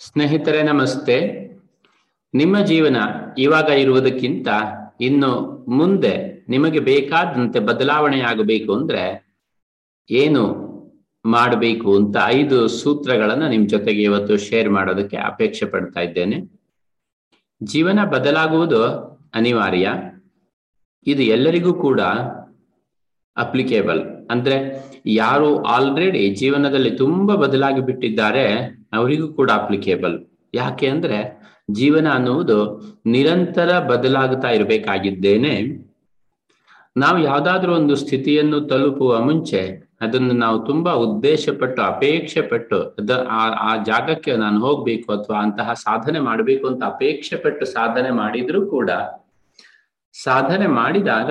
ಸ್ನೇಹಿತರೆ, ನಮಸ್ತೆ. ನಿಮ್ಮ ಜೀವನ ಇವಾಗ ಇರುವುದಕ್ಕಿಂತ ಇನ್ನು ಮುಂದೆ ನಿಮಗೆ ಬೇಕಾದಂತೆ ಬದಲಾವಣೆ ಆಗಬೇಕು ಅಂದ್ರೆ ಏನು ಮಾಡಬೇಕು ಅಂತ ಐದು ಸೂತ್ರಗಳನ್ನ ನಿಮ್ ಜೊತೆಗೆ ಇವತ್ತು ಶೇರ್ ಮಾಡೋದಕ್ಕೆ ಅಪೇಕ್ಷೆ ಪಡ್ತಾ ಇದ್ದೇನೆ. ಜೀವನ ಬದಲಾಗುವುದು ಅನಿವಾರ್ಯ. ಇದು ಎಲ್ಲರಿಗೂ ಕೂಡ ಅಪ್ಲಿಕೇಬಲ್ ಅಂದ್ರೆ ಯಾರು ಆಲ್ರೆಡಿ ಜೀವನದಲ್ಲಿ ತುಂಬಾ ಬದಲಾಗಿ ಬಿಟ್ಟಿದ್ದಾರೆ ಅವರಿಗೂ ಕೂಡ ಅಪ್ಲಿಕೇಬಲ್ ಯಾಕೆ ಅಂದ್ರೆ ಜೀವನ ಅನ್ನುವುದು ನಿರಂತರ ಬದಲಾಗ್ತಾ ಇರಬೇಕಾಗಿದ್ದೇನೆ. ನಾವು ಯಾವ್ದಾದ್ರೂ ಒಂದು ಸ್ಥಿತಿಯನ್ನು ತಲುಪುವ ಮುಂಚೆ ಅದನ್ನು ನಾವು ತುಂಬಾ ಉದ್ದೇಶಪಟ್ಟು ಅಪೇಕ್ಷೆ ಪಟ್ಟು ಅದ ಆ ಜಾಗಕ್ಕೆ ನಾನು ಹೋಗ್ಬೇಕು ಅಥವಾ ಅಂತಹ ಸಾಧನೆ ಮಾಡಬೇಕು ಅಂತ ಅಪೇಕ್ಷೆ ಪಟ್ಟು ಸಾಧನೆ ಮಾಡಿದ್ರೂ ಕೂಡ, ಸಾಧನೆ ಮಾಡಿದಾಗ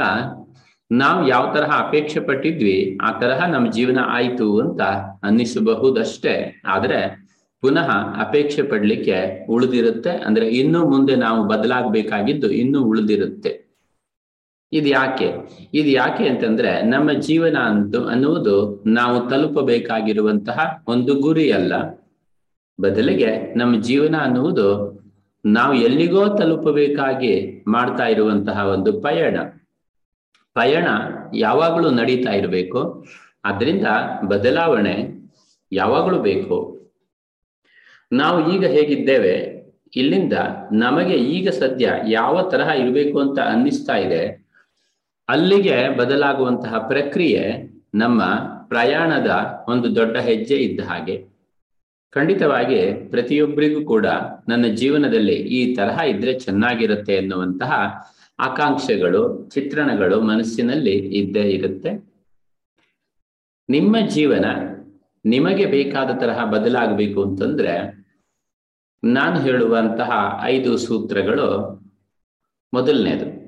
ನಾವು ಯಾವ ತರಹ ಅಪೇಕ್ಷೆ ಪಟ್ಟಿದ್ವಿ ಆ ತರಹ ನಮ್ಮ ಜೀವನ ಆಯ್ತು ಅಂತ ಅನ್ನಿಸಬಹುದಷ್ಟೇ. ಆದ್ರೆ ಪುನಃ ಅಪೇಕ್ಷೆ ಪಡ್ಲಿಕ್ಕೆ ಉಳಿದಿರುತ್ತೆ. ಅಂದ್ರೆ ಇನ್ನು ಮುಂದೆ ನಾವು ಬದಲಾಗಬೇಕಾಗಿದ್ದು ಇನ್ನೂ ಉಳಿದಿರುತ್ತೆ. ಇದು ಯಾಕೆ? ಇದು ಯಾಕೆ ಅಂತಂದ್ರೆ ನಮ್ಮ ಜೀವನ ಅಂತ ಅನ್ನುವುದು ನಾವು ತಲುಪಬೇಕಾಗಿರುವಂತಹ ಒಂದು ಗುರಿ ಅಲ್ಲ ಬದಲಿಗೆ ನಮ್ಮ ಜೀವನ ಅನ್ನುವುದು ನಾವು ಎಲ್ಲಿಗೋ ತಲುಪಬೇಕಾಗಿ ಮಾಡ್ತಾ ಇರುವಂತಹ ಒಂದು ಪಯಣ. ಪಯಣ ಯಾವಾಗಲೂ ನಡೀತಾ ಇರಬೇಕು. ಅದರಿಂದ ಬದಲಾವಣೆ ಯಾವಾಗಲೂ ಬೇಕು. ನಾವು ಈಗ ಹೇಗಿದ್ದೇವೆ? ಇಲ್ಲಿಂದ ನಮಗೆ ಈಗ ಸದ್ಯ ಯಾವ ತರಹ ಇರಬೇಕು ಅಂತ ಅನ್ನಿಸ್ತಾ ಇದೆ. ಅಲ್ಲಿಗೆ ಬದಲಾಗುವಂತಹ ಪ್ರಕ್ರಿಯೆ ನಮ್ಮ ಪ್ರಯಾಣದ ಒಂದು ದೊಡ್ಡ ಹೆಜ್ಜೆ ಇದ್ದ ಹಾಗೆ. ಖಂಡಿತವಾಗಿ ಪ್ರತಿಯೊಬ್ಬರಿಗೂ ಕೂಡ ನನ್ನ ಜೀವನದಲ್ಲಿ ಈ ತರಹ ಇದ್ರೆ ಚೆನ್ನಾಗಿರುತ್ತೆ ಎನ್ನುವಂತಹ ಆಕಾಂಕ್ಷೆಗಳು, ಚಿತ್ರಣಗಳು ಮನಸ್ಸಿನಲ್ಲಿ ಇದ್ದೇ ಇರುತ್ತೆ. ನಿಮ್ಮ ಜೀವನ ನಿಮಗೆ ಬೇಕಾದ ತರಹ ಬದಲಾಗಬೇಕು ಅಂತಂದ್ರೆ ನಾನು ಹೇಳುವಂತಹ ಐದು ಸೂತ್ರಗಳು ಮೊದಲನೇದು.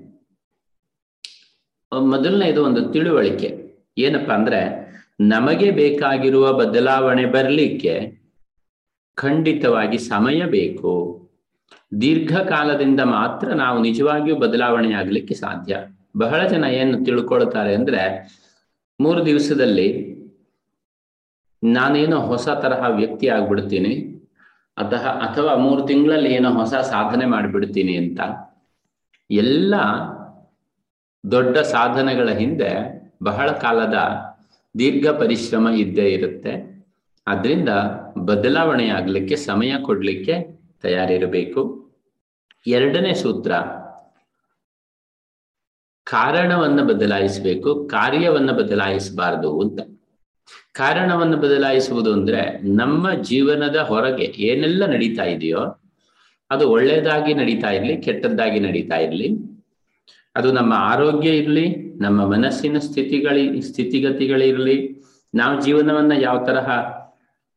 ಮೊದಲನೇದು ಒಂದು ತಿಳುವಳಿಕೆ. ಏನಪ್ಪಾ ಅಂದ್ರೆ, ನಮಗೆ ಬೇಕಾಗಿರುವ ಬದಲಾವಣೆ ಬರಲಿಕ್ಕೆ ಖಂಡಿತವಾಗಿ ಸಮಯ ಬೇಕು. ದೀರ್ಘಕಾಲದಿಂದ ಮಾತ್ರ ನಾವು ನಿಜವಾಗಿಯೂ ಬದಲಾವಣೆ ಆಗ್ಲಿಕ್ಕೆ ಸಾಧ್ಯ. ಬಹಳ ಜನ ಏನು ತಿಳ್ಕೊಳ್ತಾರೆ ಅಂದ್ರೆ, ಮೂರು ದಿವಸದಲ್ಲಿ ನಾನೇನೋ ಹೊಸ ತರಹ ವ್ಯಕ್ತಿ ಆಗ್ಬಿಡ್ತೀನಿ ಅಥವಾ ಅಥವಾ ಮೂರು ತಿಂಗಳಲ್ಲಿ ಏನೋ ಹೊಸ ಸಾಧನೆ ಮಾಡಿಬಿಡ್ತೀನಿ ಅಂತ, ಎಲ್ಲ ದೊಡ್ಡ ಸಾಧನೆಗಳ ಹಿಂದೆ ಬಹಳ ಕಾಲದ ದೀರ್ಘ ಪರಿಶ್ರಮ ಇದ್ದೇ ಇರುತ್ತೆ. ಅದರಿಂದ ಬದಲಾವಣೆ ಆಗ್ಲಿಕ್ಕೆ ಸಮಯ ಕೊಡ್ಲಿಕ್ಕೆ ತಯಾರಿರಬೇಕು. ಎರಡನೇ ಸೂತ್ರ, ಕಾರಣವನ್ನು ಬದಲಾಯಿಸಬೇಕು, ಕಾರ್ಯವನ್ನು ಬದಲಾಯಿಸಬಾರದು ಅಂತ. ಕಾರಣವನ್ನು ಬದಲಾಯಿಸುವುದು ಅಂದ್ರೆ ನಮ್ಮ ಜೀವನದ ಹೊರಗೆ ಏನೆಲ್ಲ ನಡೀತಾ ಇದೆಯೋ ಅದು ಒಳ್ಳೆಯದಾಗಿ ನಡೀತಾ ಇರಲಿ, ಕೆಟ್ಟದ್ದಾಗಿ ನಡೀತಾ ಇರಲಿ. ಅದು ನಮ್ಮ ಆರೋಗ್ಯ ಇರಲಿ, ನಮ್ಮ ಮನಸ್ಸಿನ ಸ್ಥಿತಿಗಳಿ ಸ್ಥಿತಿಗತಿಗಳಿರಲಿ ನಾವು ಜೀವನವನ್ನ ಯಾವ ತರಹ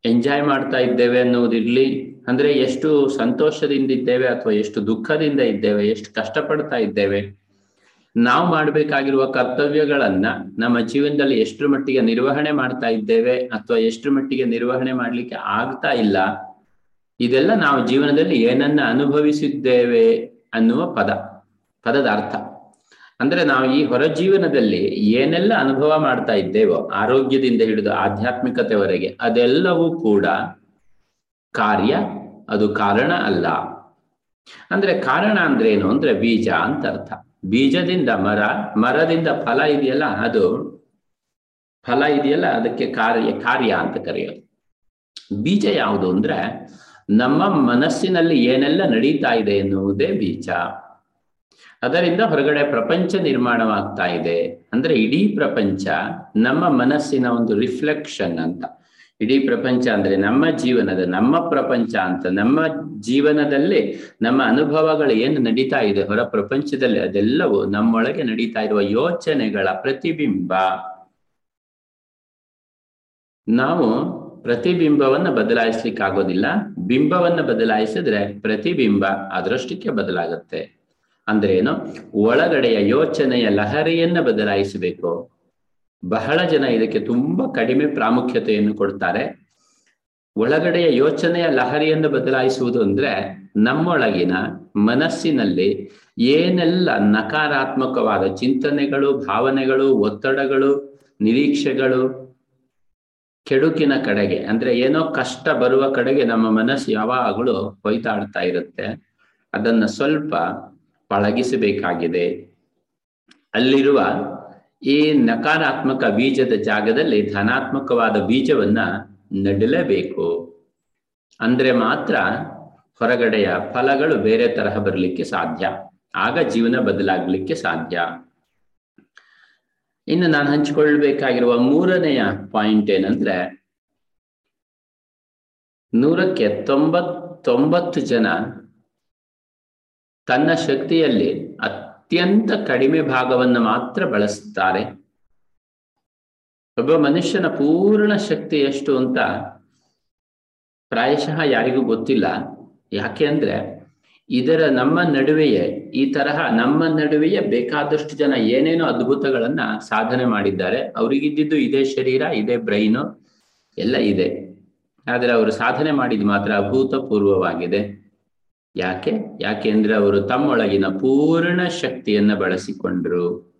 ಎಂಜಾಯ್ ಮಾಡ್ತಾ ಇದ್ದೇವೆ ಅನ್ನೋದಿರ್ಲಿ ಅಂದ್ರೆ ಎಷ್ಟು ಸಂತೋಷದಿಂದ ಇದ್ದೇವೆ ಅಥವಾ ಎಷ್ಟು ದುಃಖದಿಂದ ಇದ್ದೇವೆ, ಎಷ್ಟು ಕಷ್ಟಪಡ್ತಾ ಇದ್ದೇವೆ. ನಾವು ಮಾಡಬೇಕಾಗಿರುವ ಕರ್ತವ್ಯಗಳನ್ನ ನಮ್ಮ ಜೀವನದಲ್ಲಿ ಎಷ್ಟು ಮಟ್ಟಿಗೆ ನಿರ್ವಹಣೆ ಮಾಡ್ತಾ ಇದ್ದೇವೆ ಅಥವಾ ಎಷ್ಟು ಮಟ್ಟಿಗೆ ನಿರ್ವಹಣೆ ಮಾಡ್ಲಿಕ್ಕೆ ಆಗ್ತಾ ಇಲ್ಲ, ಇದೆಲ್ಲ ನಾವು ಜೀವನದಲ್ಲಿ ಏನನ್ನ ಅನುಭವಿಸಿದ್ದೇವೆ ಅನ್ನುವ ಪದ, ಪದದ ಅರ್ಥ. ಅಂದ್ರೆ ನಾವು ಈ ಹೊರ ಜೀವನದಲ್ಲಿ ಏನೆಲ್ಲ ಅನುಭವ ಮಾಡ್ತಾ ಇದ್ದೇವೋ, ಆರೋಗ್ಯದಿಂದ ಹಿಡಿದು ಆಧ್ಯಾತ್ಮಿಕತೆವರೆಗೆ ಅದೆಲ್ಲವೂ ಕೂಡ ಕಾರ್ಯ, ಅದು ಕಾರಣ ಅಲ್ಲ. ಅಂದ್ರೆ ಕಾರಣ ಅಂದ್ರೆ ಏನು? ಅಂದ್ರೆ ಬೀಜ ಅಂತ ಅರ್ಥ. ಬೀಜದಿಂದ ಮರ, ಮರದಿಂದ ಫಲ ಇದೆಯಲ್ಲ ಅದು? ಫಲ ಇದೆಯಲ್ಲ, ಅದಕ್ಕೆ ಕಾರ್ಯ ಕಾರ್ಯ ಅಂತ ಕರೆಯೋದು. ಬೀಜ ಯಾವುದು ಅಂದ್ರೆ ನಮ್ಮ ಮನಸ್ಸಿನಲ್ಲಿ ಏನೆಲ್ಲ ನಡೀತಾ ಇದೆ ಎನ್ನುವುದೇ ಬೀಜ. ಅದರಿಂದ ಹೊರಗಡೆ ಪ್ರಪಂಚ ನಿರ್ಮಾಣವಾಗ್ತಾ ಇದೆ. ಅಂದ್ರೆ ಇಡೀ ಪ್ರಪಂಚ ನಮ್ಮ ಮನಸ್ಸಿನ ಒಂದು ರಿಫ್ಲೆಕ್ಷನ್ ಅಂತ. ಇಡೀ ಪ್ರಪಂಚ ಅಂದ್ರೆ ನಮ್ಮ ಜೀವನದ, ನಮ್ಮ ಪ್ರಪಂಚ ಅಂತ, ನಮ್ಮ ಜೀವನದಲ್ಲಿ ನಮ್ಮ ಅನುಭವಗಳು ಏನು ನಡೀತಾ ಇದೆ ಹೊರ ಪ್ರಪಂಚದಲ್ಲಿ ಅದೆಲ್ಲವೂ ನಮ್ಮೊಳಗೆ ನಡೀತಾ ಇರುವ ಯೋಚನೆಗಳ ಪ್ರತಿಬಿಂಬ. ನಾವು ಪ್ರತಿಬಿಂಬವನ್ನ ಬದಲಾಯಿಸ್ಲಿಕ್ಕೆ ಆಗೋದಿಲ್ಲ. ಬಿಂಬವನ್ನ ಬದಲಾಯಿಸಿದ್ರೆ ಪ್ರತಿಬಿಂಬ ಅದರಷ್ಟಕ್ಕೆ ಬದಲಾಗುತ್ತೆ. ಅಂದ್ರೇನು ಒಳಗಡೆಯ ಯೋಚನೆಯ ಲಹರಿಯನ್ನ ಬದಲಾಯಿಸಬೇಕು. ಬಹಳ ಜನ ಇದಕ್ಕೆ ತುಂಬಾ ಕಡಿಮೆ ಪ್ರಾಮುಖ್ಯತೆಯನ್ನು ಕೊಡ್ತಾರೆ. ಒಳಗಡೆಯ ಯೋಚನೆಯ ಲಹರಿಯನ್ನು ಬದಲಾಯಿಸುವುದು ಅಂದ್ರೆ ನಮ್ಮೊಳಗಿನ ಮನಸ್ಸಿನಲ್ಲಿ ಏನೆಲ್ಲ ನಕಾರಾತ್ಮಕವಾದ ಚಿಂತನೆಗಳು, ಭಾವನೆಗಳು, ಒತ್ತಡಗಳು, ನಿರೀಕ್ಷೆಗಳು ಕೆಡುಕಿನ ಕಡೆಗೆ ಅಂದ್ರೆ ಏನೋ ಕಷ್ಟ ಬರುವ ಕಡೆಗೆ ನಮ್ಮ ಮನಸ್ಸು ಯಾವಾಗಲೂ ಹೊಯ್ತಾಡ್ತಾ ಇರುತ್ತೆ. ಅದನ್ನ ಸ್ವಲ್ಪ ಪಳಗಿಸಬೇಕಾಗಿದೆ. ಅಲ್ಲಿರುವ ಈ ನಕಾರಾತ್ಮಕ ಬೀಜದ ಜಾಗದಲ್ಲಿ ಧನಾತ್ಮಕವಾದ ಬೀಜವನ್ನ ನೆಡಲೇಬೇಕು. ಅಂದ್ರೆ ಮಾತ್ರ ಹೊರಗಡೆಯ ಫಲಗಳು ಬೇರೆ ತರಹ ಬರಲಿಕ್ಕೆ ಸಾಧ್ಯ. ಆಗ ಜೀವನ ಬದಲಾಗಲಿಕ್ಕೆ ಸಾಧ್ಯ. ಇನ್ನು ನಾನು ಹಂಚಿಕೊಳ್ಬೇಕಾಗಿರುವ ಮೂರನೆಯ ಪಾಯಿಂಟ್ ಏನಂದ್ರೆ, ನೂರಕ್ಕೆ ತೊಂಬತ್ತೊಂಬತ್ತು ಜನ ತನ್ನ ಶಕ್ತಿಯಲ್ಲಿ ಅತ್ಯಂತ ಕಡಿಮೆ ಭಾಗವನ್ನು ಮಾತ್ರ ಬಳಸುತ್ತಾರೆ ಒಬ್ಬ ಮನುಷ್ಯನ ಪೂರ್ಣ ಶಕ್ತಿ ಎಷ್ಟು ಅಂತ ಪ್ರಾಯಶಃ ಯಾರಿಗೂ ಗೊತ್ತಿಲ್ಲ. ಯಾಕೆ ಅಂದ್ರೆ ಇದರ ನಮ್ಮ ನಡುವೆಯೇ, ಈ ತರಹ ನಮ್ಮ ನಡುವೆಯೇ ಬೇಕಾದಷ್ಟು ಜನ ಏನೇನೋ ಅದ್ಭುತಗಳನ್ನ ಸಾಧನೆ ಮಾಡಿದ್ದಾರೆ. ಅವರಿಗಿದ್ದಿದ್ದು ಇದೇ ಶರೀರ, ಇದೇ ಬ್ರೈನು, ಎಲ್ಲ ಇದೆ. ಆದ್ರೆ ಅವರು ಸಾಧನೆ ಮಾಡಿದ್ ಮಾತ್ರ ಅಭೂತಪೂರ್ವವಾಗಿದೆ. ಯಾಕೆ? ಯಾಕೆ ಅಂದ್ರೆ ಅವರು ತಮ್ಮೊಳಗಿನ ಪೂರ್ಣ ಶಕ್ತಿಯನ್ನ ಬಳಸಿಕೊಂಡ್ರು.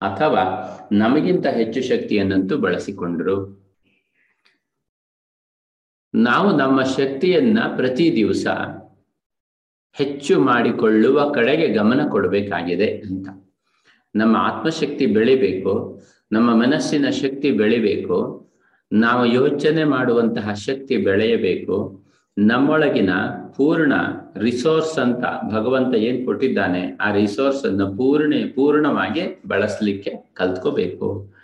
ಅಥವಾ ನಮಗಿಂತ ಹೆಚ್ಚು ಶಕ್ತಿಯನ್ನಂತೂ ಬಳಸಿಕೊಂಡ್ರು. ನಾವು ನಮ್ಮ ಶಕ್ತಿಯನ್ನ ಪ್ರತಿ ದಿವಸ ಹೆಚ್ಚು ಮಾಡಿಕೊಳ್ಳುವ ಕಡೆಗೆ ಗಮನ ಕೊಡಬೇಕಾಗಿದೆ ಅಂತ. ನಮ್ಮ ಆತ್ಮಶಕ್ತಿ ಬೆಳಿಬೇಕು, ನಮ್ಮ ಮನಸ್ಸಿನ ಶಕ್ತಿ ಬೆಳಿಬೇಕು, ನಾವು ಯೋಚನೆ ಮಾಡುವಂತಹ ಶಕ್ತಿ ಬೆಳೆಯಬೇಕು ನಮ್ಮೊಳಗಿನ ಪೂರ್ಣ ರಿಸೋರ್ಸ್ ಅಂತ ಭಗವಂತ ಏನ್ ಕೊಟ್ಟಿದ್ದಾನೆ, ಆ ರಿಸೋರ್ಸ್ ಅನ್ನ ಪೂರ್ಣ, ಪೂರ್ಣವಾಗಿ ಬಳಸಲಿಕ್ಕೆ ಕಲ್ತ್ಕೋಬೇಕು.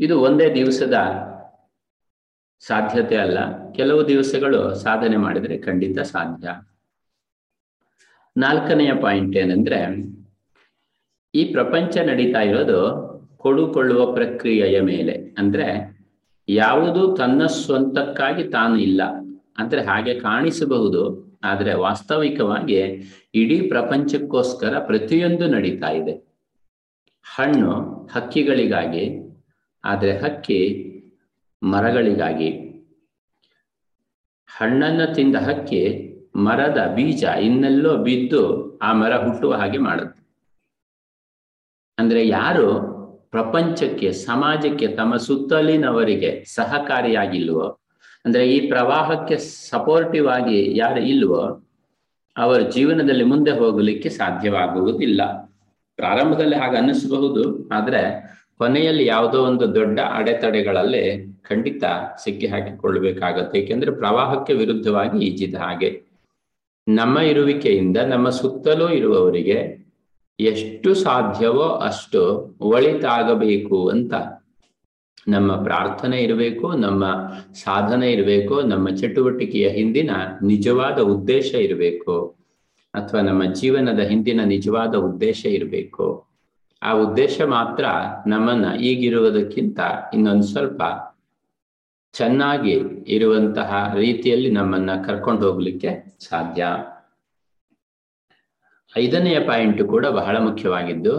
ಇದು ಒಂದೇ ದಿವಸದ ಸಾಧ್ಯತೆ ಅಲ್ಲ, ಕೆಲವು ದಿವಸಗಳು ಸಾಧನೆ ಮಾಡಿದ್ರೆ ಖಂಡಿತ ಸಾಧ್ಯ. ನಾಲ್ಕನೆಯ ಪಾಯಿಂಟ್ ಏನಂದ್ರೆ, ಈ ಪ್ರಪಂಚ ನಡೀತಾ ಇರೋದು ಕೊಡುಕೊಳ್ಳುವ ಪ್ರಕ್ರಿಯೆಯ ಮೇಲೆ. ಅಂದ್ರೆ ಯಾವುದು ತನ್ನ ಸ್ವಂತಕ್ಕಾಗಿ ತಾನು ಇಲ್ಲ. ಅಂದ್ರೆ ಹಾಗೆ ಕಾಣಿಸಬಹುದು, ಆದ್ರೆ ವಾಸ್ತವಿಕವಾಗಿ ಇಡೀ ಪ್ರಪಂಚಕ್ಕೋಸ್ಕರ ಪ್ರತಿಯೊಂದು ನಡೀತಾ ಇದೆ. ಹಣ್ಣು ಹಕ್ಕಿಗಳಿಗಾಗಿ, ಆದ್ರೆ ಹಕ್ಕಿ ಮರಗಳಿಗಾಗಿ. ಹಣ್ಣನ್ನು ತಿಂದ ಹಕ್ಕಿ ಮರದ ಬೀಜ ಇನ್ನೆಲ್ಲೋ ಬಿದ್ದು ಆ ಮರ ಹುಟ್ಟುವ ಹಾಗೆ ಮಾಡುತ್ತೆ. ಅಂದ್ರೆ ಯಾರು ಪ್ರಪಂಚಕ್ಕೆ, ಸಮಾಜಕ್ಕೆ, ತಮ್ಮ ಸುತ್ತಲಿನವರಿಗೆ ಸಹಕಾರಿಯಾಗಿಲ್ವೋ ಅಂದ್ರೆ ಈ ಪ್ರವಾಹಕ್ಕೆ ಸಪೋರ್ಟಿವ್ ಆಗಿ ಯಾರು ಇಲ್ವೋ ಅವರ ಜೀವನದಲ್ಲಿ ಮುಂದೆ ಹೋಗಲಿಕ್ಕೆ ಸಾಧ್ಯವಾಗುವುದಿಲ್ಲ. ಪ್ರಾರಂಭದಲ್ಲಿ ಹಾಗೆ ಅನ್ನಿಸಬಹುದು, ಆದ್ರೆ ಕೊನೆಯಲ್ಲಿ ಯಾವುದೋ ಒಂದು ದೊಡ್ಡ ಅಡೆತಡೆಗಳಲ್ಲಿ ಖಂಡಿತ ಸಿಕ್ಕಿ ಹಾಕಿಕೊಳ್ಳಬೇಕಾಗತ್ತೆ. ಏಕೆಂದ್ರೆ ಪ್ರವಾಹಕ್ಕೆ ವಿರುದ್ಧವಾಗಿ ಈಜಿದ ಹಾಗೆ. ನಮ್ಮ ಇರುವಿಕೆಯಿಂದ, ನಮ್ಮ ಸುತ್ತಲೂ ಇರುವವರಿಗೆ ಎಷ್ಟು ಸಾಧ್ಯವೋ ಅಷ್ಟು ಒಳಿತಾಗಬೇಕು ಅಂತ ನಮ್ಮ ಪ್ರಾರ್ಥನೆ ಇರಬೇಕು, ನಮ್ಮ ಸಾಧನೆ ಇರಬೇಕು, ನಮ್ಮ ಚಟುವಟಿಕೆಯ ಹಿಂದಿನ ನಿಜವಾದ ಉದ್ದೇಶ ಇರಬೇಕು, ಅಥವಾ ನಮ್ಮ ಜೀವನದ ಹಿಂದಿನ ನಿಜವಾದ ಉದ್ದೇಶ ಇರಬೇಕು. ಆ ಉದ್ದೇಶ ಮಾತ್ರ ನಮ್ಮನ್ನ ಈಗಿರುವುದಕ್ಕಿಂತ ಇನ್ನೊಂದು ಸ್ವಲ್ಪ ಚೆನ್ನಾಗಿ ಇರುವಂತಹ ರೀತಿಯಲ್ಲಿ ನಮ್ಮನ್ನ ಕರ್ಕೊಂಡು ಹೋಗ್ಲಿಕ್ಕೆ ಸಾಧ್ಯ. ಐದನೆಯ ಪಾಯಿಂಟ್ ಕೂಡ ಬಹಳ ಮುಖ್ಯವಾಗಿದ್ದು,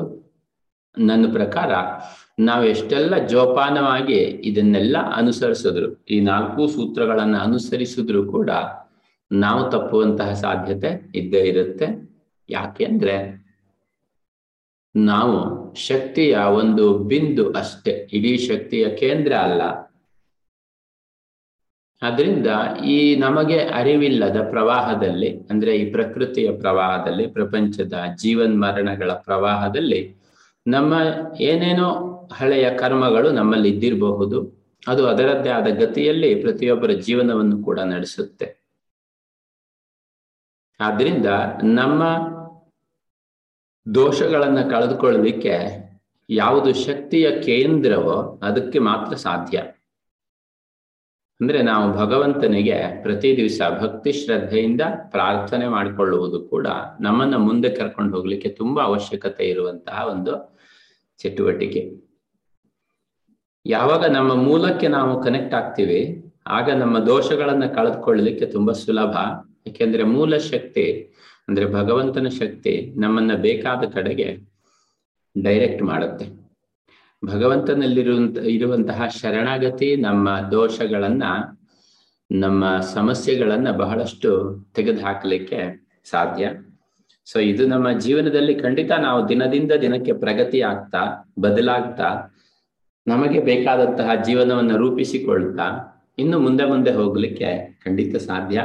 ನನ್ನ ಪ್ರಕಾರ ನಾವು ಎಷ್ಟೆಲ್ಲ ಜೋಪಾನವಾಗಿ ಇದನ್ನೆಲ್ಲ ಅನುಸರಿಸಿದ್ರು, ಈ ನಾಲ್ಕು ಸೂತ್ರಗಳನ್ನ ಅನುಸರಿಸಿದ್ರು ಕೂಡ ನಾವು ತಪ್ಪುವಂತಹ ಸಾಧ್ಯತೆ ಇದ್ದೇ ಇರುತ್ತೆ. ಯಾಕೆಂದ್ರೆ ನಾವು ಶಕ್ತಿಯ ಒಂದು ಬಿಂದು ಅಷ್ಟೇ, ಇಡೀ ಶಕ್ತಿಯ ಕೇಂದ್ರ ಅಲ್ಲ. ಅದರಿಂದ ಈ ನಮಗೆ ಅರಿವಿಲ್ಲದ ಪ್ರವಾಹದಲ್ಲಿ, ಅಂದ್ರೆ ಈ ಪ್ರಕೃತಿಯ ಪ್ರವಾಹದಲ್ಲಿ, ಪ್ರಪಂಚದ ಜೀವನ್ ಮರಣಗಳ ಪ್ರವಾಹದಲ್ಲಿ ನಮ್ಮ ಏನೇನೋ ಹಳೆಯ ಕರ್ಮಗಳು ನಮ್ಮಲ್ಲಿ ಇದ್ದಿರಬಹುದು. ಅದು ಅದರದ್ದೇ ಆದ ಗತಿಯಲ್ಲಿ ಪ್ರತಿಯೊಬ್ಬರ ಜೀವನವನ್ನು ಕೂಡ ನಡೆಸುತ್ತೆ. ಆದ್ರಿಂದ ನಮ್ಮ ದೋಷಗಳನ್ನ ಕಳೆದುಕೊಳ್ಳಲಿಕ್ಕೆ ಯಾವುದು ಶಕ್ತಿಯ ಕೇಂದ್ರವೋ ಅದಕ್ಕೆ ಮಾತ್ರ ಸಾಧ್ಯ. ಅಂದ್ರೆ ನಾವು ಭಗವಂತನಿಗೆ ಪ್ರತಿ ದಿವಸ ಭಕ್ತಿ ಶ್ರದ್ಧೆಯಿಂದ ಪ್ರಾರ್ಥನೆ ಮಾಡಿಕೊಳ್ಳುವುದು ಕೂಡ ನಮ್ಮನ್ನ ಮುಂದೆ ಕರ್ಕೊಂಡು ಹೋಗ್ಲಿಕ್ಕೆ ತುಂಬಾ ಅವಶ್ಯಕತೆ ಇರುವಂತಹ ಒಂದು ಚಟುವಟಿಕೆ. ಯಾವಾಗ ನಮ್ಮ ಮೂಲಕ್ಕೆ ನಾವು ಕನೆಕ್ಟ್ ಆಗ್ತೀವಿ, ಆಗ ನಮ್ಮ ದೋಷಗಳನ್ನ ಕಳೆದುಕೊಳ್ಳಲಿಕ್ಕೆ ತುಂಬಾ ಸುಲಭ. ಯಾಕೆಂದ್ರೆ ಮೂಲ ಶಕ್ತಿ, ಅಂದ್ರೆ ಭಗವಂತನ ಶಕ್ತಿ ನಮ್ಮನ್ನ ಬೇಕಾದ ಕಡೆಗೆ ಡೈರೆಕ್ಟ್ ಮಾಡುತ್ತೆ. ಭಗವಂತನಲ್ಲಿರುವಂತ, ಇರುವಂತಹ ಶರಣಾಗತಿ ನಮ್ಮ ದೋಷಗಳನ್ನ, ನಮ್ಮ ಸಮಸ್ಯೆಗಳನ್ನ ಬಹಳಷ್ಟು ತೆಗೆದು ಹಾಕಲಿಕ್ಕೆ ಸಾಧ್ಯ. ಸೊ ಇದು ನಮ್ಮ ಜೀವನದಲ್ಲಿ ಖಂಡಿತ ನಾವು ದಿನದಿಂದ ದಿನಕ್ಕೆ ಪ್ರಗತಿ ಆಗ್ತಾ ಬದಲಾಗ್ತಾ ನಮಗೆ ಬೇಕಾದಂತಹ ಜೀವನವನ್ನು ರೂಪಿಸಿಕೊಳ್ತಾ ಇನ್ನು ಮುಂದೆ ಮುಂದೆ ಹೋಗ್ಲಿಕ್ಕೆ ಖಂಡಿತ ಸಾಧ್ಯ.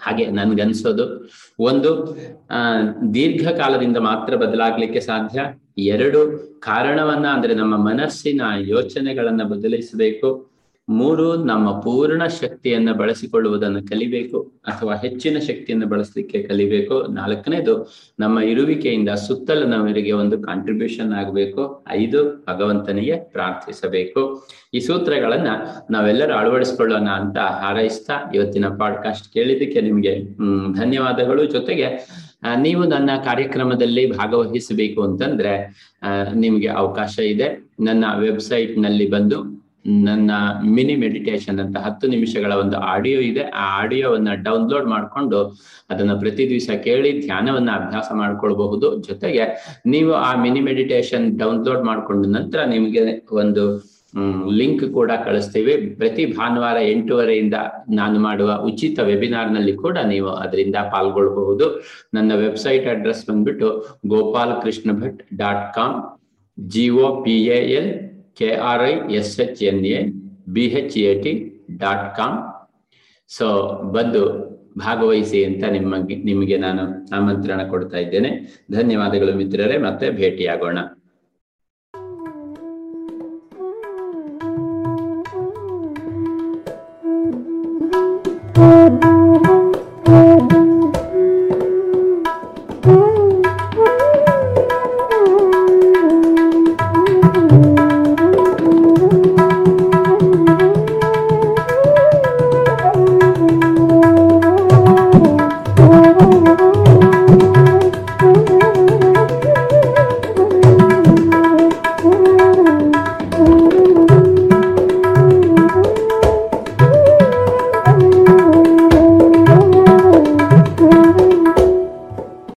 ಹಾಗೆ ನನ್ಗನ್ಸೋದು, ಒಂದು, ಆ, ದೀರ್ಘಕಾಲದಿಂದ ಮಾತ್ರ ಬದಲಾಗ್ಲಿಕ್ಕೆ ಸಾಧ್ಯ. ಎರಡು, ಕಾರಣವನ್ನ ಅಂದ್ರೆ ನಮ್ಮ ಮನಸ್ಸಿನ ಯೋಚನೆಗಳನ್ನ ಬದಲಿಸಬೇಕು. ಮೂರು ನಮ್ಮ ಪೂರ್ಣ ಶಕ್ತಿಯನ್ನ ಬಳಸಿಕೊಳ್ಳುವುದನ್ನು ಕಲಿಬೇಕು ಅಥವಾ ಹೆಚ್ಚಿನ ಶಕ್ತಿಯನ್ನು ಬಳಸಲಿಕ್ಕೆ ಕಲಿಬೇಕು. ನಾಲ್ಕನೇದು ನಮ್ಮ ಇರುವಿಕೆಯಿಂದ ಸುತ್ತಲಿನವರಿಗೆ ಒಂದು ಕಾಂಟ್ರಿಬ್ಯೂಷನ್ ಆಗಬೇಕು. ಐದು, ಭಗವಂತನಿಗೆ ಪ್ರಾರ್ಥಿಸಬೇಕು. ಈ ಸೂತ್ರಗಳನ್ನ ನಾವೆಲ್ಲರೂ ಅಳವಡಿಸ್ಕೊಳ್ಳೋಣ ಅಂತ ಹಾರೈಸ್ತಾ ಇವತ್ತಿನ ಪಾಡ್ಕಾಸ್ಟ್ ಕೇಳಿದ್ದಕ್ಕೆ ನಿಮಗೆ ಧನ್ಯವಾದಗಳು. ಜೊತೆಗೆ ನೀವು ನನ್ನ ಕಾರ್ಯಕ್ರಮದಲ್ಲಿ ಭಾಗವಹಿಸಬೇಕು ಅಂತಂದ್ರೆ ನಿಮ್ಗೆ ಅವಕಾಶ ಇದೆ. ನನ್ನ ವೆಬ್ಸೈಟ್ನಲ್ಲಿ ಬಂದು ನನ್ನ ಮಿನಿ ಮೆಡಿಟೇಷನ್ ಅಂತ ಹತ್ತು ನಿಮಿಷಗಳ ಒಂದು ಆಡಿಯೋ ಇದೆ. ಆ ಆಡಿಯೋವನ್ನ ಡೌನ್ಲೋಡ್ ಮಾಡ್ಕೊಂಡು ಅದನ್ನ ಪ್ರತಿ ದಿವಸ ಕೇಳಿ ಧ್ಯಾನವನ್ನ ಅಭ್ಯಾಸ ಮಾಡ್ಕೊಳ್ಬಹುದು. ಜೊತೆಗೆ ನೀವು ಆ ಮಿನಿ ಮೆಡಿಟೇಷನ್ ಡೌನ್ಲೋಡ್ ಮಾಡ್ಕೊಂಡ ನಂತರ ನಿಮಗೆ ಒಂದು ಲಿಂಕ್ ಕೂಡ ಕಳಿಸ್ತೀವಿ. ಪ್ರತಿ ಭಾನುವಾರ ಎಂಟೂವರೆಯಿಂದ ನಾನು ಮಾಡುವ ಉಚಿತ ವೆಬಿನಾರ್ನಲ್ಲಿ ಕೂಡ ನೀವು ಅದರಿಂದ ಪಾಲ್ಗೊಳ್ಳಬಹುದು ನನ್ನ ವೆಬ್ಸೈಟ್ ಅಡ್ರೆಸ್ ಬಂದ್ಬಿಟ್ಟು Gopal Krishna Bhat dot com G O P L A B H A T dot com so ಬಂದು ಭಾಗವಹಿಸಿ ಅಂತ ನಿಮ್ಮ ನಿಮಗೆ ನಾನು ಆಮಂತ್ರಣ ಕೊಡ್ತಾ ಇದ್ದೇನೆ. ಧನ್ಯವಾದಗಳು ಮಿತ್ರರೇ, ಮತ್ತೆ ಭೇಟಿಯಾಗೋಣ.